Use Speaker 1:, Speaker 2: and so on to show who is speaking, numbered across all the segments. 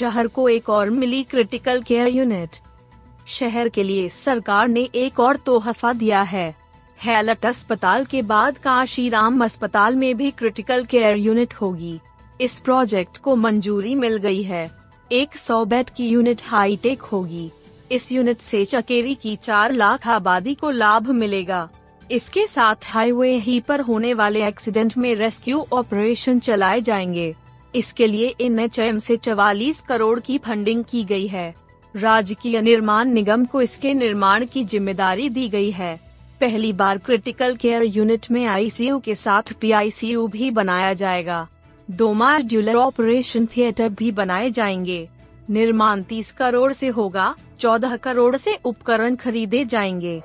Speaker 1: शहर को एक और मिली क्रिटिकल केयर यूनिट शहर के लिए सरकार ने एक और तोहफा दिया है। हैलट अस्पताल के बाद काशीराम अस्पताल में भी क्रिटिकल केयर यूनिट होगी। इस प्रोजेक्ट को मंजूरी मिल गई है। एक सौ बेड की यूनिट हाईटेक होगी। इस यूनिट से चकेरी की चार लाख आबादी को लाभ मिलेगा। इसके साथ हाईवे ही पर होने वाले एक्सीडेंट में रेस्क्यू ऑपरेशन चलाए जाएँगे। इसके लिए एन से चवालीस करोड़ की फंडिंग की गई है। राजकीय निर्माण निगम को इसके निर्माण की ज़िम्मेदारी दी गई है। पहली बार क्रिटिकल केयर यूनिट में आईसीयू के साथ पीआईसीयू भी बनाया जाएगा। दो मॉड्यूलर ऑपरेशन थिएटर भी बनाए जाएँगे। निर्माण 30 करोड़ से होगा 14 करोड़ से उपकरण खरीदे जाएँगे।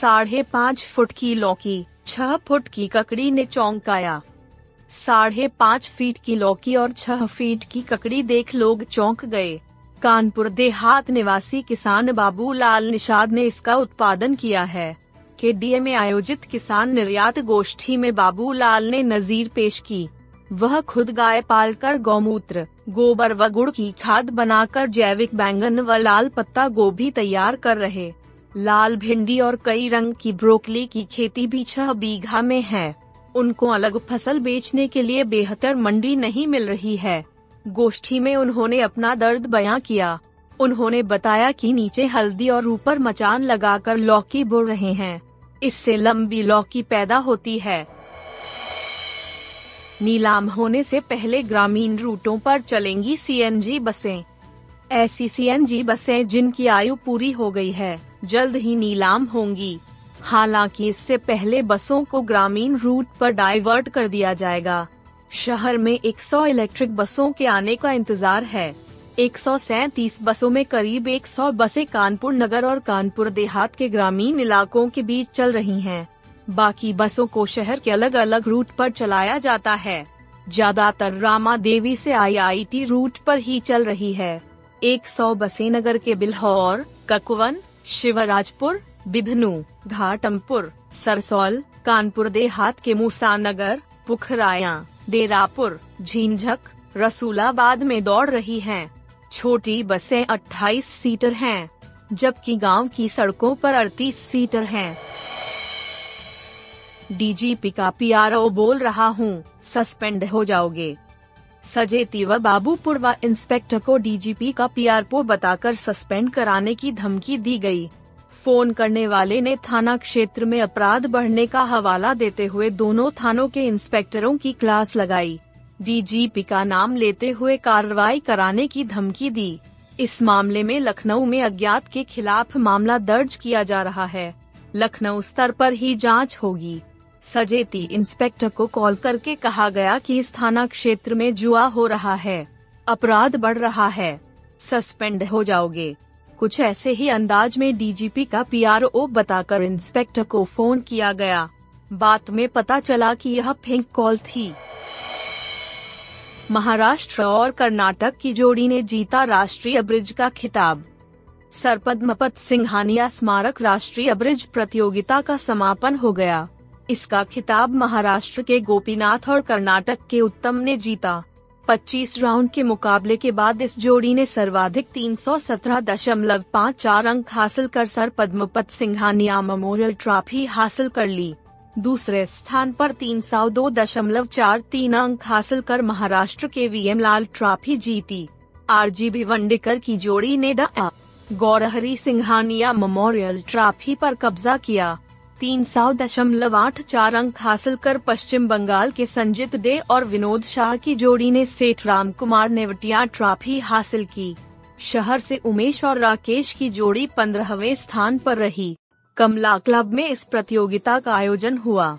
Speaker 1: साढ़े पाँच फुट की लौकी, छह फुट की ककड़ी ने चौंकाया। साढ़े पाँच फीट की लौकी और छह फीट की ककड़ी देख लोग चौंक गए। कानपुर देहात निवासी किसान बाबूलाल निषाद ने इसका उत्पादन किया है। के डी में आयोजित किसान निर्यात गोष्ठी में बाबूलाल ने नजीर पेश की। वह खुद गाय पालकर गौमूत्र, गोबर व गुड़ की खाद बनाकर जैविक बैंगन व लाल पत्ता गोभी तैयार कर रहे। लाल भिंडी और कई रंग की ब्रोकली की खेती भी छह बीघा में है। उनको अलग फ़सल बेचने के लिए बेहतर मंडी नहीं मिल रही है। गोष्ठी में उन्होंने अपना दर्द बयां किया। उन्होंने बताया कि नीचे हल्दी और ऊपर मचान लगाकर लौकी बुर रहे हैं। इससे लंबी लौकी पैदा होती है। नीलाम होने से पहले ग्रामीण रूटों पर चलेंगी सीएनजी बसें। ऐसी सीएनजी बसें जिनकी आयु पूरी हो गई है, जल्द ही नीलाम होंगी। हालाँकि इससे पहले बसों को ग्रामीण रूट पर डाइवर्ट कर दिया जाएगा। शहर में 100 इलेक्ट्रिक बसों के आने का इंतज़ार है। एक बसों में करीब 100 बसें कानपुर नगर और कानपुर देहात के ग्रामीण इलाकों के बीच चल रही हैं। बाकी बसों को शहर के अलग अलग रूट पर चलाया जाता है। ज़्यादातर रामा देवी से आईआईटी रूट पर ही चल रही है। 100 बसें नगर के बिल्हौर, ककुवन, शिवराजपुर बिधनु घाटमपुर सरसौल कानपुर देहात के मूसानगर पुखराया डेरापुर झींझक रसूलाबाद में दौड़ रही हैं। छोटी बसें 28 सीटर हैं, जबकि गाँव की सड़कों पर 38 सीटर हैं। डीजीपी का पीआरओ बोल रहा हूँ, सस्पेंड हो जाओगे सजेती व बाबूपुर व इंस्पेक्टर को डीजीपी का पीआरओ बताकर सस्पेंड कराने की धमकी दी गई। फ़ोन करने वाले ने थाना क्षेत्र में अपराध बढ़ने का हवाला देते हुए दोनों थानों के इंस्पेक्टरों की क्लास लगाई। डीजीपी का नाम लेते हुए कार्रवाई कराने की धमकी दी। इस मामले में लखनऊ में अज्ञात के खिलाफ मामला दर्ज किया जा रहा है। लखनऊ स्तर पर ही जाँच होगी। सजेती इंस्पेक्टर को कॉल करके कहा गया कि इस थाना क्षेत्र में जुआ हो रहा है। अपराध बढ़ रहा है। सस्पेंड हो जाओगे। कुछ ऐसे ही अंदाज में डीजीपी का पीआरओ बताकर इंस्पेक्टर को फ़ोन किया गया। बात में पता चला कि यह फेंक कॉल थी। महाराष्ट्र और कर्नाटक की जोड़ी ने जीता राष्ट्रीय ब्रिज का खिताब। सरपद्मपत सिंघानिया स्मारक राष्ट्रीय ब्रिज प्रतियोगिता का समापन हो गया। इसका खिताब महाराष्ट्र के गोपीनाथ और कर्नाटक के उत्तम ने जीता। 25 राउंड के मुकाबले के बाद इस जोड़ी ने सर्वाधिक 317.54 अंक हासिल कर sir Padampat Singhania memorial trophy हासिल कर ली। दूसरे स्थान पर 302.43 अंक हासिल कर महाराष्ट्र के वीएम लाल ट्रॉफी जीती। आर आरजीबी वंडेकर की जोड़ी ने डा गौरहरी सिंघानिया मेमोरियल ट्रॉफी पर कब्जा किया। तीन सौ दशमलव आठ चार अंक हासिल कर पश्चिम बंगाल के संजित डे और विनोद शाह की जोड़ी ने सेठ राम कुमार नेवटिया ट्रॉफी हासिल की। शहर से उमेश और राकेश की जोड़ी पंद्रहवें स्थान पर रही। कमला क्लब में इस प्रतियोगिता का आयोजन हुआ।